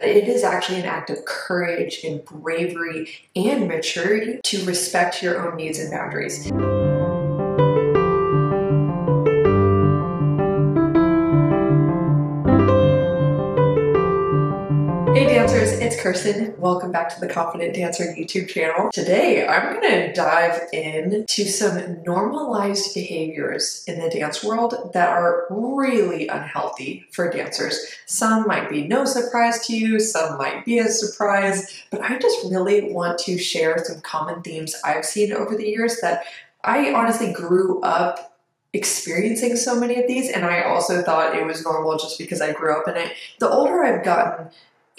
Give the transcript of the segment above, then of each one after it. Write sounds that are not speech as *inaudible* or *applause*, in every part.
It is actually an act of courage and bravery and maturity to respect your own needs and boundaries. It's Kirsten. Welcome back to the Confident Dancer YouTube channel. Today, I'm to dive into some normalized behaviors in the dance world that are really unhealthy for dancers. Some might be no surprise to you, some might be a surprise, but I just really want to share some common themes I've seen over the years that I honestly grew up experiencing so many of these and I also thought it was normal just because I grew up in it. The older I've gotten,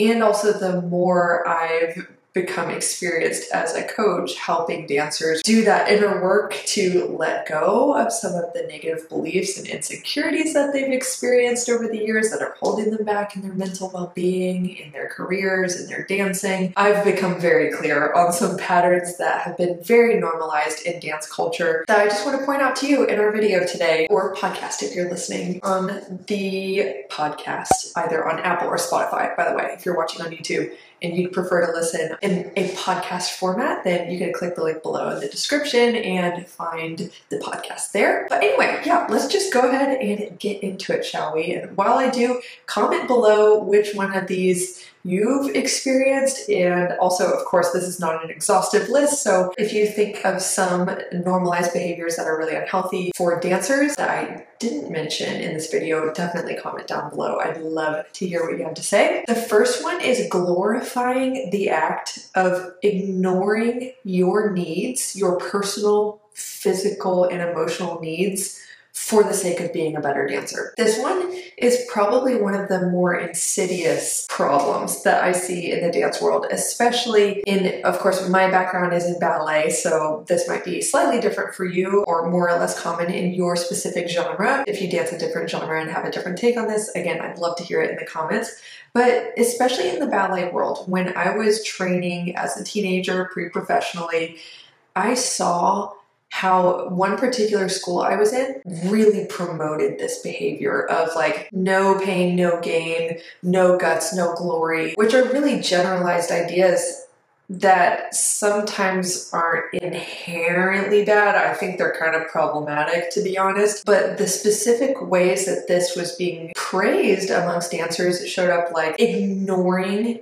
and also the more I've become experienced as a coach helping dancers do that inner work to let go of some of the negative beliefs and insecurities that they've experienced over the years that are holding them back in their mental well-being, in their careers, in their dancing. I've become very clear on some patterns that have been very normalized in dance culture that I just want to point out to you in our video today or podcast if you're listening on the podcast, either on Apple or Spotify, by the way, if you're watching on YouTube and you'd prefer to listen in a podcast format, then you can click the link below in the description and find the podcast there. But anyway, yeah, let's just go ahead and get into it, shall we? And while I do, comment below which one of these you've experienced. And also, of course, this is not an exhaustive list. So if you think of some normalized behaviors that are really unhealthy for dancers that I didn't mention in this video, definitely comment down below. I'd love to hear what you have to say. The first one is glorifying the act of ignoring your needs, your personal, physical, and emotional needs for the sake of being a better dancer. This one is probably one of the more insidious problems that I see in the dance world, especially in, of course, my background is in ballet, so this might be slightly different for you or more or less common in your specific genre. If you dance a different genre and have a different take on this, again, I'd love to hear it in the comments. But especially in the ballet world, when I was training as a teenager, pre professionally, I saw how one particular school I was in really promoted this behavior of like no pain, no gain, no guts, no glory, which are really generalized ideas that sometimes aren't inherently bad. I think they're kind of problematic to be honest. But the specific ways that this was being praised amongst dancers showed up like ignoring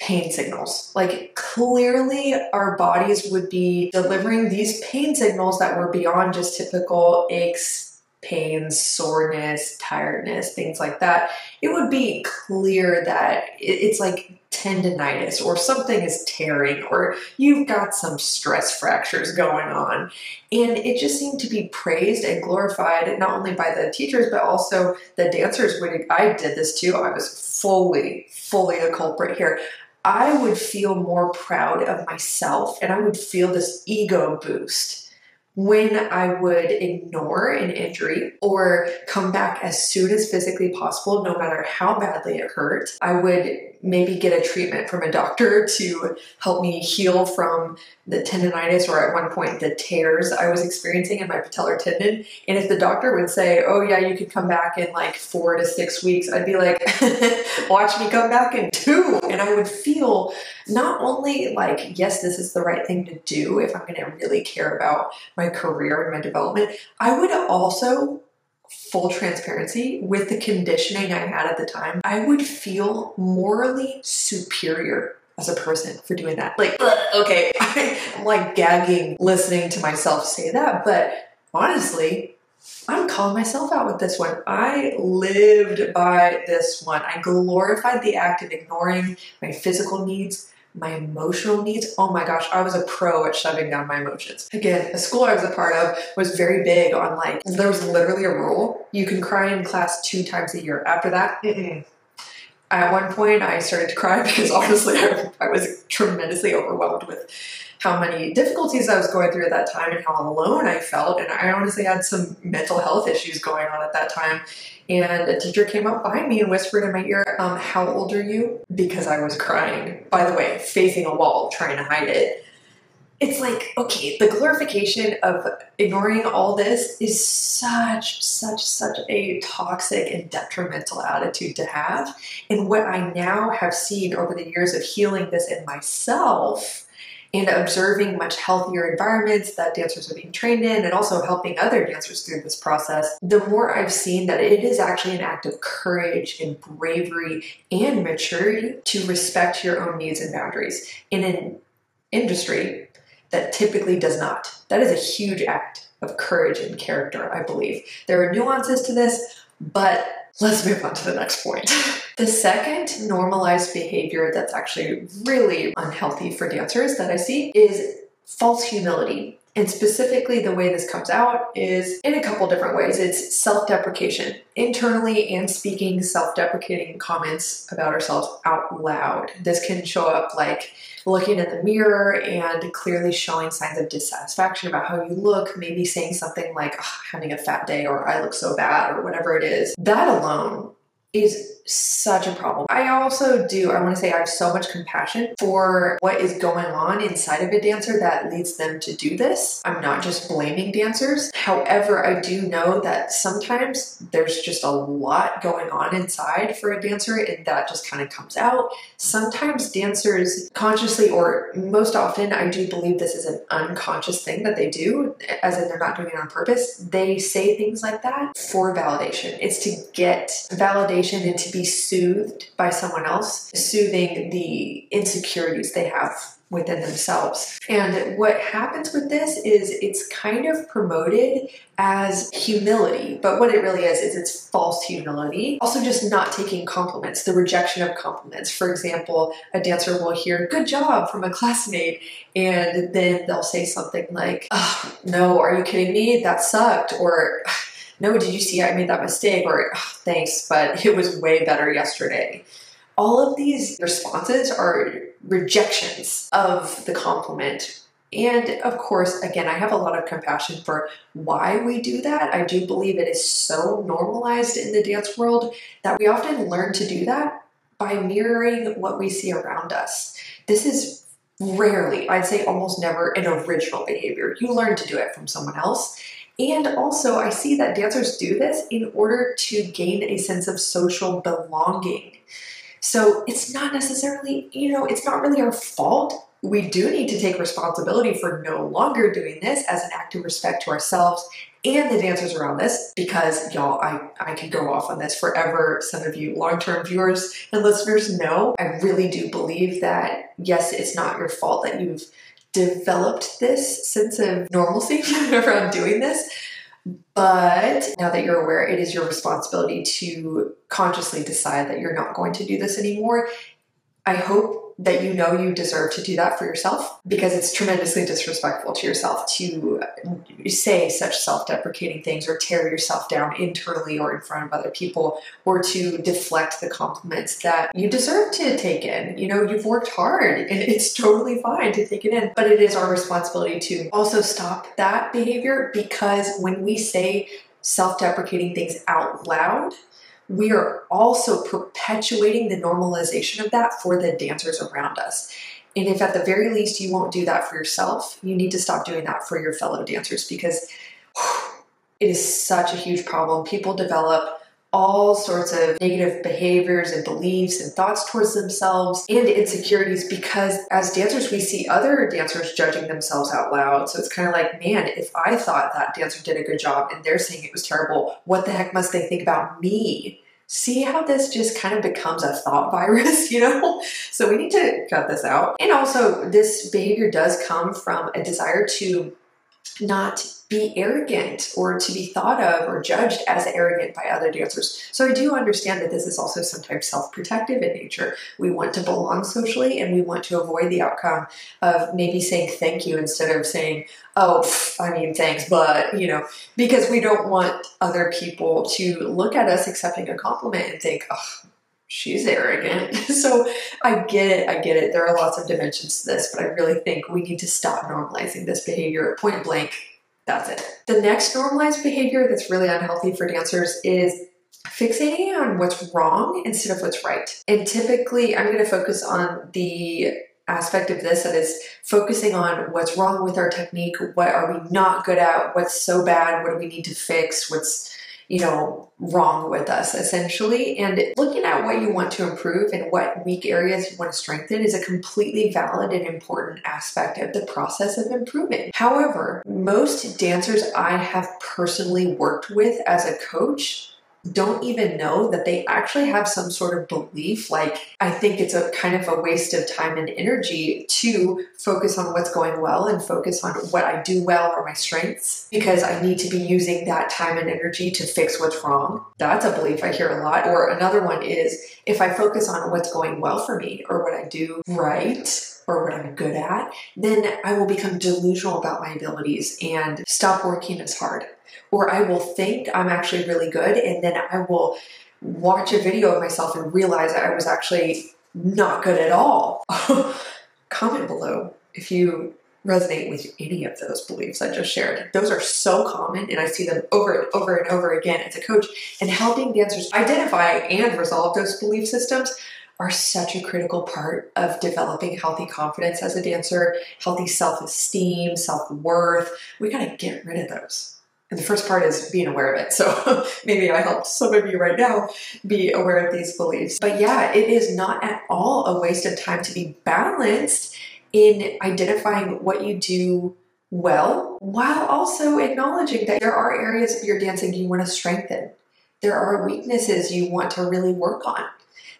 pain signals. Like clearly our bodies would be delivering these pain signals that were beyond just typical aches, pains, soreness, tiredness, things like that. It would be clear that it's like tendonitis or something is tearing or you've got some stress fractures going on. And it just seemed to be praised and glorified not only by the teachers but also the dancers. When I did this too, I was fully, fully a culprit here. I would feel more proud of myself and I would feel this ego boost when I would ignore an injury or come back as soon as physically possible, no matter how badly it hurt. I would maybe get a treatment from a doctor to help me heal from the tendonitis or at one point the tears I was experiencing in my patellar tendon. And if the doctor would say, oh yeah, you could come back in like four to six weeks, I'd be like, *laughs* watch me come back in two. And I would feel not only like, yes, this is the right thing to do if I'm going to really care about my career and my development, I would also full transparency with the conditioning I had at the time, I would feel morally superior as a person for doing that. Like, *laughs* okay, *laughs* I'm like gagging listening to myself say that, but honestly, I'm calling myself out with this one. I lived by this one. I glorified the act of ignoring my physical needs my emotional needs. Oh my gosh, I was a pro at shoving down my emotions. Again, the school I was a part of was very big on like, there was literally a rule. You can cry in class two times a year. After that, mm-mm. at one point I started to cry *laughs* because honestly I, I was tremendously overwhelmed with how many difficulties I was going through at that time and how alone I felt. And I honestly had some mental health issues going on at that time. And a teacher came up behind me and whispered in my ear, um, How old are you? Because I was crying. By the way, facing a wall, trying to hide it. it's like, okay, the glorification of ignoring all this is such, such, such a toxic and detrimental attitude to have. And what I now have seen over the years of healing this in myself and observing much healthier environments that dancers are being trained in and also helping other dancers through this process, the more I've seen that it is actually an act of courage and bravery and maturity to respect your own needs and boundaries in an industry that typically does not. That is a huge act of courage and character, I believe. There are nuances to this, but let's move on to the next point. *laughs* the second normalized behavior that's actually really unhealthy for dancers that I see is false humility. And specifically, the way this comes out is in a couple different ways. It's self deprecation, internally and speaking self deprecating comments about ourselves out loud. This can show up like looking in the mirror and clearly showing signs of dissatisfaction about how you look, maybe saying something like, oh, having a fat day or I look so bad or whatever it is. That alone is such a problem. I also do, I want to say, I have so much compassion for what is going on inside of a dancer that leads them to do this. I'm not just blaming dancers. However, I do know that sometimes there's just a lot going on inside for a dancer and that just kind of comes out. Sometimes dancers consciously, or most often, I do believe this is an unconscious thing that they do, as in they're not doing it on purpose. They say things like that for validation. It's to get validation and to be soothed by someone else, soothing the insecurities they have within themselves. And what happens with this is it's kind of promoted as humility, but what it really is is it's false humility. Also, just not taking compliments, the rejection of compliments. For example, a dancer will hear "good job" from a classmate, and then they'll say something like, oh, "No, are you kidding me? That sucked," or no, did you see I made that mistake? Or oh, thanks, but it was way better yesterday. All of these responses are rejections of the compliment. And of course, again, I have a lot of compassion for why we do that. I do believe it is so normalized in the dance world that we often learn to do that by mirroring what we see around us. This is rarely, I'd say almost never, an original behavior. You learn to do it from someone else. And also, I see that dancers do this in order to gain a sense of social belonging. So it's not necessarily, you know, it's not really our fault. We do need to take responsibility for no longer doing this as an act of respect to ourselves and the dancers around this because y'all I, I could go off on this forever some of you long-term viewers and listeners know i really do believe that yes it's not your fault that you've developed this sense of normalcy *laughs* around doing this. But now that you're aware, it is your responsibility to consciously decide that you're not going to do this anymore. I hope that you know you deserve to do that for yourself because it's tremendously disrespectful to yourself to say such self deprecating things or tear yourself down internally or in front of other people or to deflect the compliments that you deserve to take in. You know, you've worked hard and it's totally fine to take it in, but it is our responsibility to also stop that behavior because when we say self deprecating things out loud, we are also perpetuating the normalization of that for the dancers around us. And if at the very least you won't do that for yourself, you need to stop doing that for your fellow dancers because it is such a huge problem. People develop all sorts of negative behaviors and beliefs and thoughts towards themselves and insecurities because as dancers we see other dancers judging themselves out loud so it's kind of like man if i thought that dancer did a good job and they're saying it was terrible what the heck must they think about me see how this just kind of becomes a thought *laughs* virus, you know? So we need to cut this out. And also, this behavior does come from a desire to not be arrogant or to be thought of or judged as arrogant by other dancers. So I do understand that this is also sometimes self-protective in nature. We want to belong socially and we want to avoid the outcome of maybe saying thank you instead of saying, oh, pff, I mean, thanks, but, you know, because we don't want other people to look at us accepting a compliment and think, oh, she's arrogant. *laughs* so I get it, I get it. There are lots of dimensions to this, but I really think we need to stop normalizing this behavior point blank that's it. The next normalized behavior that's really unhealthy for dancers is fixating on what's wrong instead of what's right. And typically, I'm going to focus on the aspect of this that is focusing on what's wrong with our technique, what are we not good at, what's so bad, what do we need to fix, what's you know, wrong with us essentially. And looking at what you want to improve and what weak areas you want to strengthen is a completely valid and important aspect of the process of improvement. However, most dancers I have personally worked with as a coach don't even know that they actually have some sort of belief. Like i think it's a kind of a waste of time and energy to focus on what's going well and focus on what i do well or my strengths because i need to be using that time and energy to fix what's wrong. That's a belief i hear a lot. Or another one is if i focus on what's going well for me or what i do right or what I'm good at, then I will become delusional about my abilities and stop working as hard or I will think I'm actually really good and then I will watch a video of myself and realize I was actually not good at all. *laughs* Comment below if you resonate with any of those beliefs I just shared. Those are so common and I see them over and over and over again as a coach and helping dancers identify and resolve those belief systems are such a critical part of developing healthy confidence as a dancer, healthy self-esteem, self-worth. We got to get rid of those. And the first part is being aware of it. So *laughs* maybe I helped some of you right now be aware of these beliefs. But yeah, it is not at all a waste of time to be balanced in identifying what you do well while also acknowledging that there are areas of your dancing you want to strengthen. There are weaknesses you want to really work on.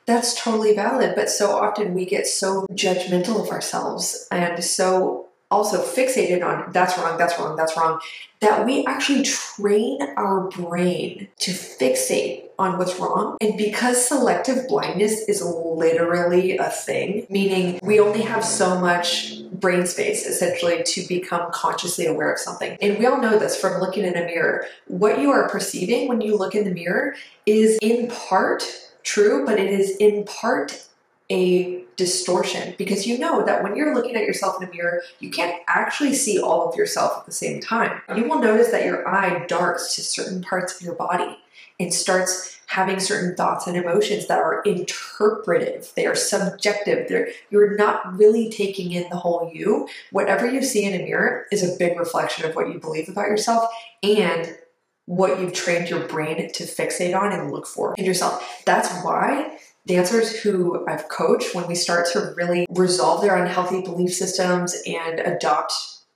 That's totally valid, but so often we get so judgmental of ourselves and so also fixated on that's wrong, that's wrong, that's wrong, that we actually train our brain to fixate on what's wrong. And because selective blindness is literally a thing, meaning we only have so much brain space essentially to become consciously aware of something. And we all know this from looking in a mirror. What you are perceiving when you look in the mirror is in part true, but it is in part a distortion because you know that when you're looking at yourself in a mirror, you can't actually see all of yourself at the same time. You will notice that your eye darts to certain parts of your body and starts having certain thoughts and emotions that are interpretive. They are subjective. They're, you're not really taking in the whole you. Whatever you see in a mirror is a big reflection of what you believe about yourself and what you've trained your brain to fixate on and look for in yourself. That's why dancers who I've coached, when we start to really resolve their unhealthy belief systems and adopt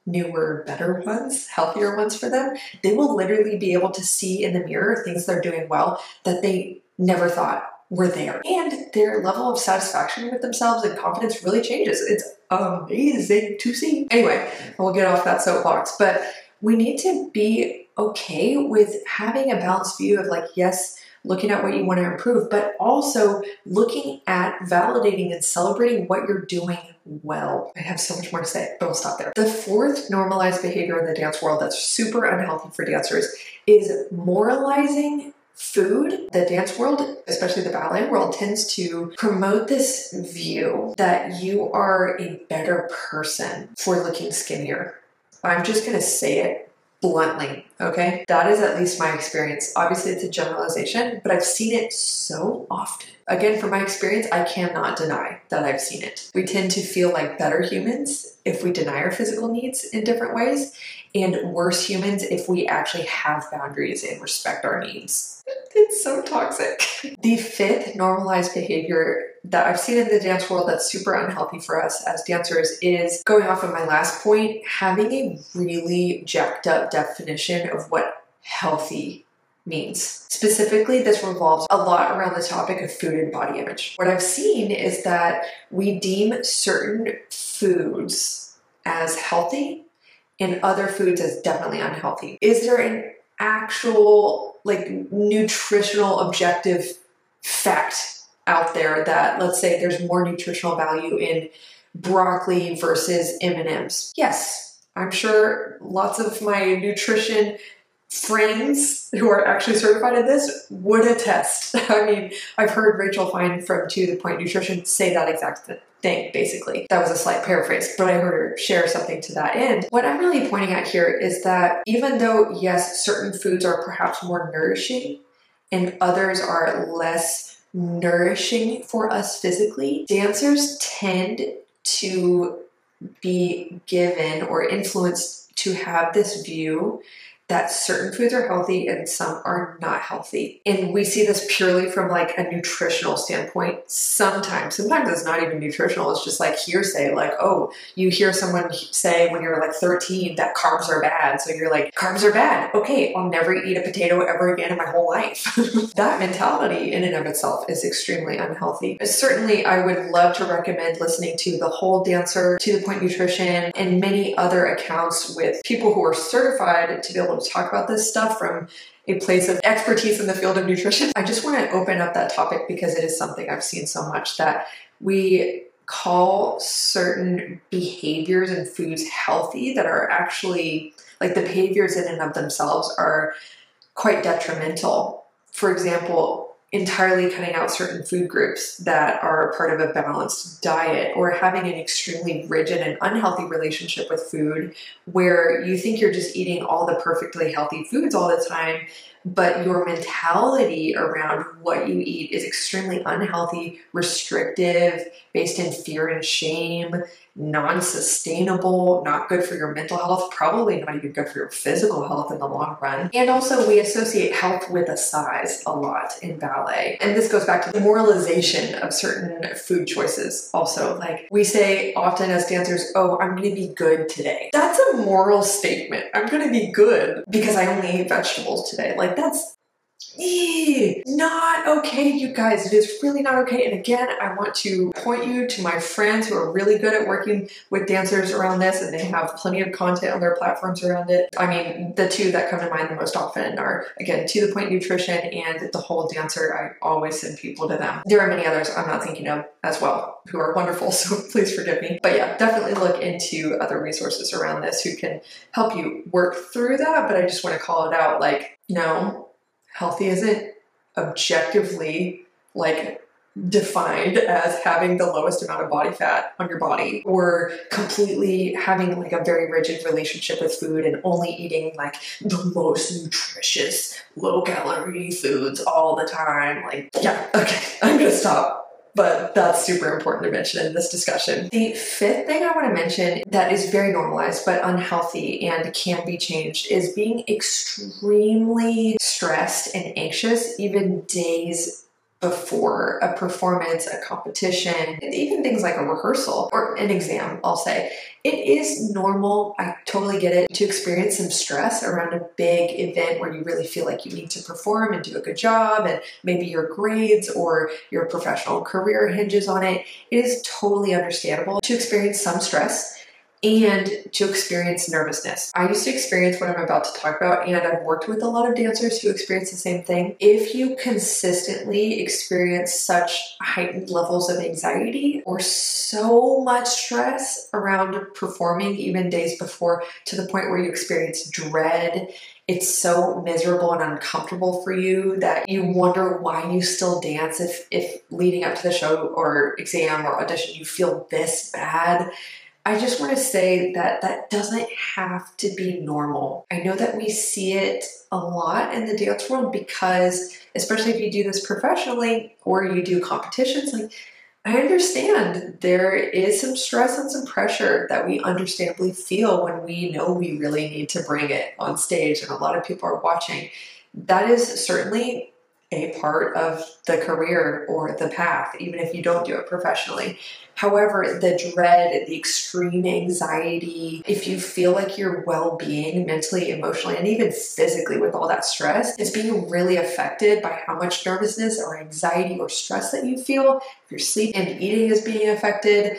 newer, better ones, healthier ones for them, they will literally be able to see in the mirror things they're doing well that they never thought were there. And their level of satisfaction with themselves and confidence really changes. It's amazing to see. Anyway, we'll get off that soapbox, but we need to be okay with having a balanced view of like, yes, looking at what you want to improve, but also looking at validating and celebrating what you're doing well. I have so much more to say, but we'll stop there. The fourth normalized behavior in the dance world that's super unhealthy for dancers is moralizing food. The dance world, especially the ballet world, tends to promote this view that you are a better person for looking skinnier. I'm just to say it bluntly, okay? That is at least my experience. Obviously, it's a generalization, but I've seen it so often. Again, from my experience, I cannot deny that I've seen it. We tend to feel like better humans if we deny our physical needs in different ways, and worse humans if we actually have boundaries and respect our needs. *laughs* It's so toxic. *laughs* The fifth normalized behavior that I've seen in the dance world that's super unhealthy for us as dancers is going off of my last point, having a really jacked up definition of what healthy means. Specifically, this revolves a lot around the topic of food and body image. What I've seen is that we deem certain foods as healthy and other foods as definitely unhealthy. Is there an actual like nutritional objective fact out there that let's say there's more nutritional value in broccoli versus M&Ms. Yes, I'm sure lots of my nutrition friends who are actually certified in this would attest. *laughs* I mean, I've heard Rachel Fine from To The Point Nutrition say that exact thing, basically. That was a slight paraphrase, but I heard her share something to that end. What I'm really pointing at here is that even though, yes, certain foods are perhaps more nourishing and others are less nourishing for us physically, dancers tend to be given or influenced to have this view that certain foods are healthy and some are not healthy. And we see this purely from like a nutritional standpoint. Sometimes, sometimes it's not even nutritional, it's just like hearsay. Like, oh, you hear someone say when you're like 13 that carbs are bad. So you're like, carbs are bad. Okay, I'll never eat a potato ever again in my whole life. *laughs* that mentality in and of itself is extremely unhealthy. Certainly, I would love to recommend listening to The Whole Dancer, To the Point Nutrition, and many other accounts with people who are certified to be able to talk about this stuff from a place of expertise in the field of nutrition. I just want to open up that topic because it is something I've seen so much that we call certain behaviors and foods healthy that are actually like the behaviors in and of themselves are quite detrimental. For example, entirely cutting out certain food groups that are part of a balanced diet or having an extremely rigid and unhealthy relationship with food where you think you're just eating all the perfectly healthy foods all the time but your mentality around what you eat is extremely unhealthy, restrictive, based in fear and shame, non sustainable, not good for your mental health, probably not even good for your physical health in the long run. And also, we associate health with a size a lot in ballet. And this goes back to the moralization of certain food choices, also. Like, we say often as dancers, oh, I'm gonna be good today. That's a moral statement. I'm gonna be good because I only ate vegetables today. Like, that's not okay, you guys. It is really not okay. And again, I want to point you to my friends who are really good at working with dancers around this, and they have plenty of content on their platforms around it. I mean, the two that come to mind the most often are, again, To The Point Nutrition and The Whole Dancer. I always send people to them. There are many others I'm not thinking of as well who are wonderful, *laughs* so please forgive me. But yeah, definitely look into other resources around this who can help you work through that. But I just want to call it out like, no, healthy isn't objectively like defined as having the lowest amount of body fat on your body or completely having like a very rigid relationship with food and only eating like the most nutritious low calorie foods all the time like yeah okay *laughs* i'm gonna stop but that's super important to mention in this discussion. The fifth thing I want to mention that is very normalized but unhealthy and can be changed is being extremely stressed and anxious even days before a performance, a competition, even things like a rehearsal or an exam, I'll say. It is normal, I totally get it, to experience some stress around a big event where you really feel like you need to perform and do a good job, and maybe your grades or your professional career hinges on it. It is totally understandable to experience some stress and to experience nervousness. I used to experience what I'm about to talk about, and I've worked with a lot of dancers who experience the same thing. If you consistently experience such heightened levels of anxiety or so much stress around performing, even days before, to the point where you experience dread it's so miserable and uncomfortable for you that you wonder why you still dance if if leading up to the show or exam or audition you feel this bad I just want to say that that doesn't have to be normal. I know that we see it a lot in the dance world because, especially if you do this professionally or you do competitions, like I understand there is some stress and some pressure that we understandably feel when we know we really need to bring it on stage and a lot of people are watching. That is certainly a part of the career or the path, even if you don't do it professionally. However, the dread, the extreme anxiety, if you feel like your well being mentally, emotionally, and even physically with all that stress is being really affected by how much nervousness or anxiety or stress that you feel, if your sleep and eating is being affected,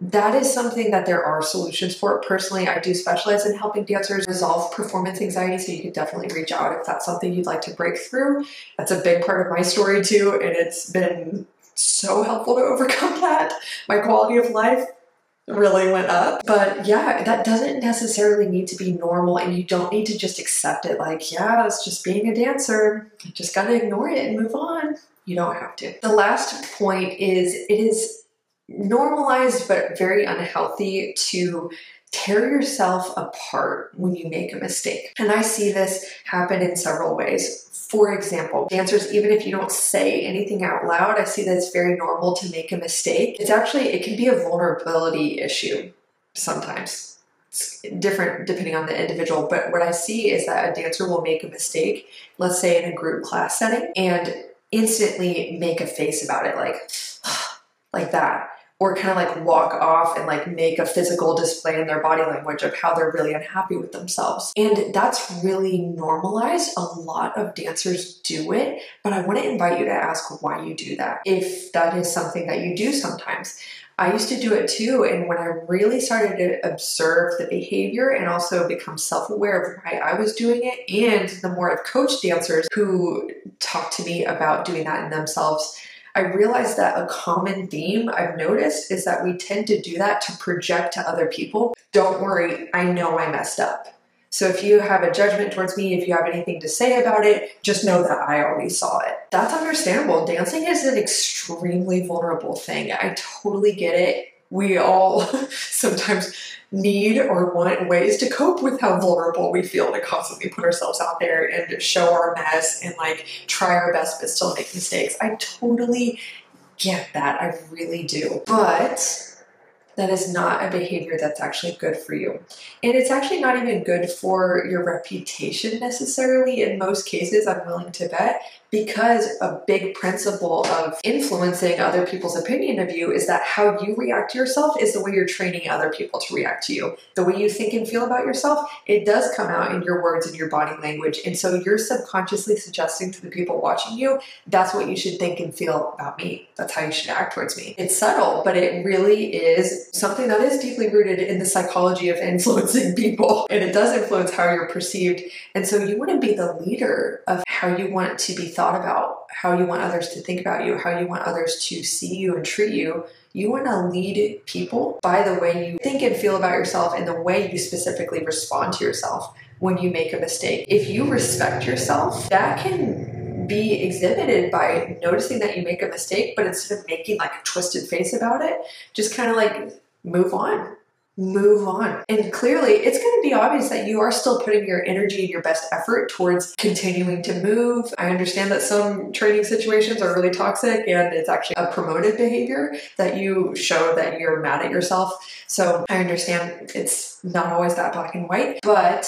that is something that there are solutions for. Personally, I do specialize in helping dancers resolve performance anxiety, so you can definitely reach out if that's something you'd like to break through. That's a big part of my story too, and it's been so helpful to *laughs* overcome that. My quality of life really went up. But yeah, that doesn't necessarily need to be normal, and you don't need to just accept it like, yeah, it's just being a dancer. You just gotta ignore it and move on. You don't have to. The last point is it is normalized but very unhealthy to tear yourself apart when you make a mistake. And I see this happen in several ways. For example, dancers, even if you don't say anything out loud, I see that it's very normal to make a mistake. It's actually, it can be a vulnerability issue sometimes. It's different depending on the individual, but what I see is that a dancer will make a mistake, let's say in a group class setting, and instantly make a face about it, like, *sighs* like that or kind of like walk off and like make a physical display in their body language of how they're really unhappy with themselves. And that's really normalized. A lot of dancers do it, but I want to invite you to ask why you do that. If that is something that you do sometimes. I used to do it too, and when I really started to observe the behavior and also become self aware of why I was doing it, and the more I've coached dancers who talk to me about doing that in themselves, I realized that a common theme I've noticed is that we tend to do that to project to other people. Don't worry, I know I messed up. So if you have a judgment towards me, if you have anything to say about it, just know that I already saw it. That's understandable. Dancing is an extremely vulnerable thing. I totally get it. We all *laughs* sometimes need or want ways to cope with how vulnerable we feel to constantly put ourselves out there and show our mess and like try our best but still make mistakes. I totally get that. I really do. But that is not a behavior that's actually good for you. And it's actually not even good for your reputation necessarily in most cases, I'm willing to bet, because a big principle of influencing other people's opinion of you is that how you react to yourself is the way you're training other people to react to you. The way you think and feel about yourself, it does come out in your words and your body language. And so you're subconsciously suggesting to the people watching you, that's what you should think and feel about me. That's how you should act towards me. It's subtle, but it really is something that is deeply rooted in the psychology of *laughs* influencing people. And it does influence how you're perceived. And so you want to be the leader of how you want to be thought about, how you want others to think about you, how you want others to see you and treat you. You want to lead people by the way you think and feel about yourself and the way you specifically respond to yourself when you make a mistake. If you respect yourself, that can be exhibited by noticing that you make a mistake, but instead of making like a twisted face about it, just kind of like move on move on. And clearly, it's going to be obvious that you are still putting your energy and your best effort towards continuing to move. I understand that some training situations are really toxic and it's actually a promoted behavior that you show that you're mad at yourself. So I understand it's not always that black and white, but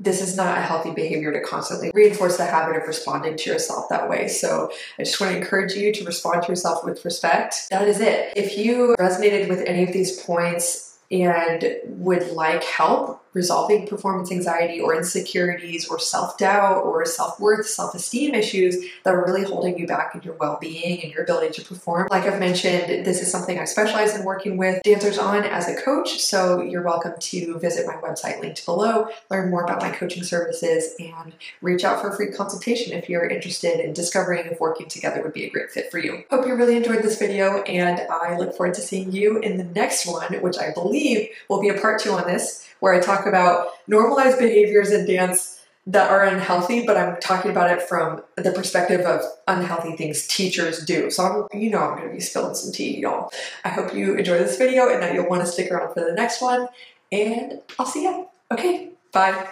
this is not a healthy behavior to constantly reinforce the habit of responding to yourself that way. So I just want to encourage you to respond to yourself with respect. That is it. If you resonated with any of these points, and would like help resolving performance anxiety or insecurities or self-doubt or self-worth, self-esteem issues that are really holding you back in your well-being and your ability to perform. Like I've mentioned, this is something I specialize in working with dancers on as a coach, so you're welcome to visit my website linked below, learn more about my coaching services, and reach out for a free consultation if you're interested in discovering if working together would be a great fit for you. Hope you really enjoyed this video, and I look forward to seeing you in the next one, which I believe will be a part two on this where I talk about normalized behaviors in dance that are unhealthy, but I'm talking about it from the perspective of unhealthy things teachers do. So I'm, you know I'm going to be spilling some tea, y'all. I hope you enjoy this video and that you'll want to stick around for the next one, and I'll see ya. Okay, bye.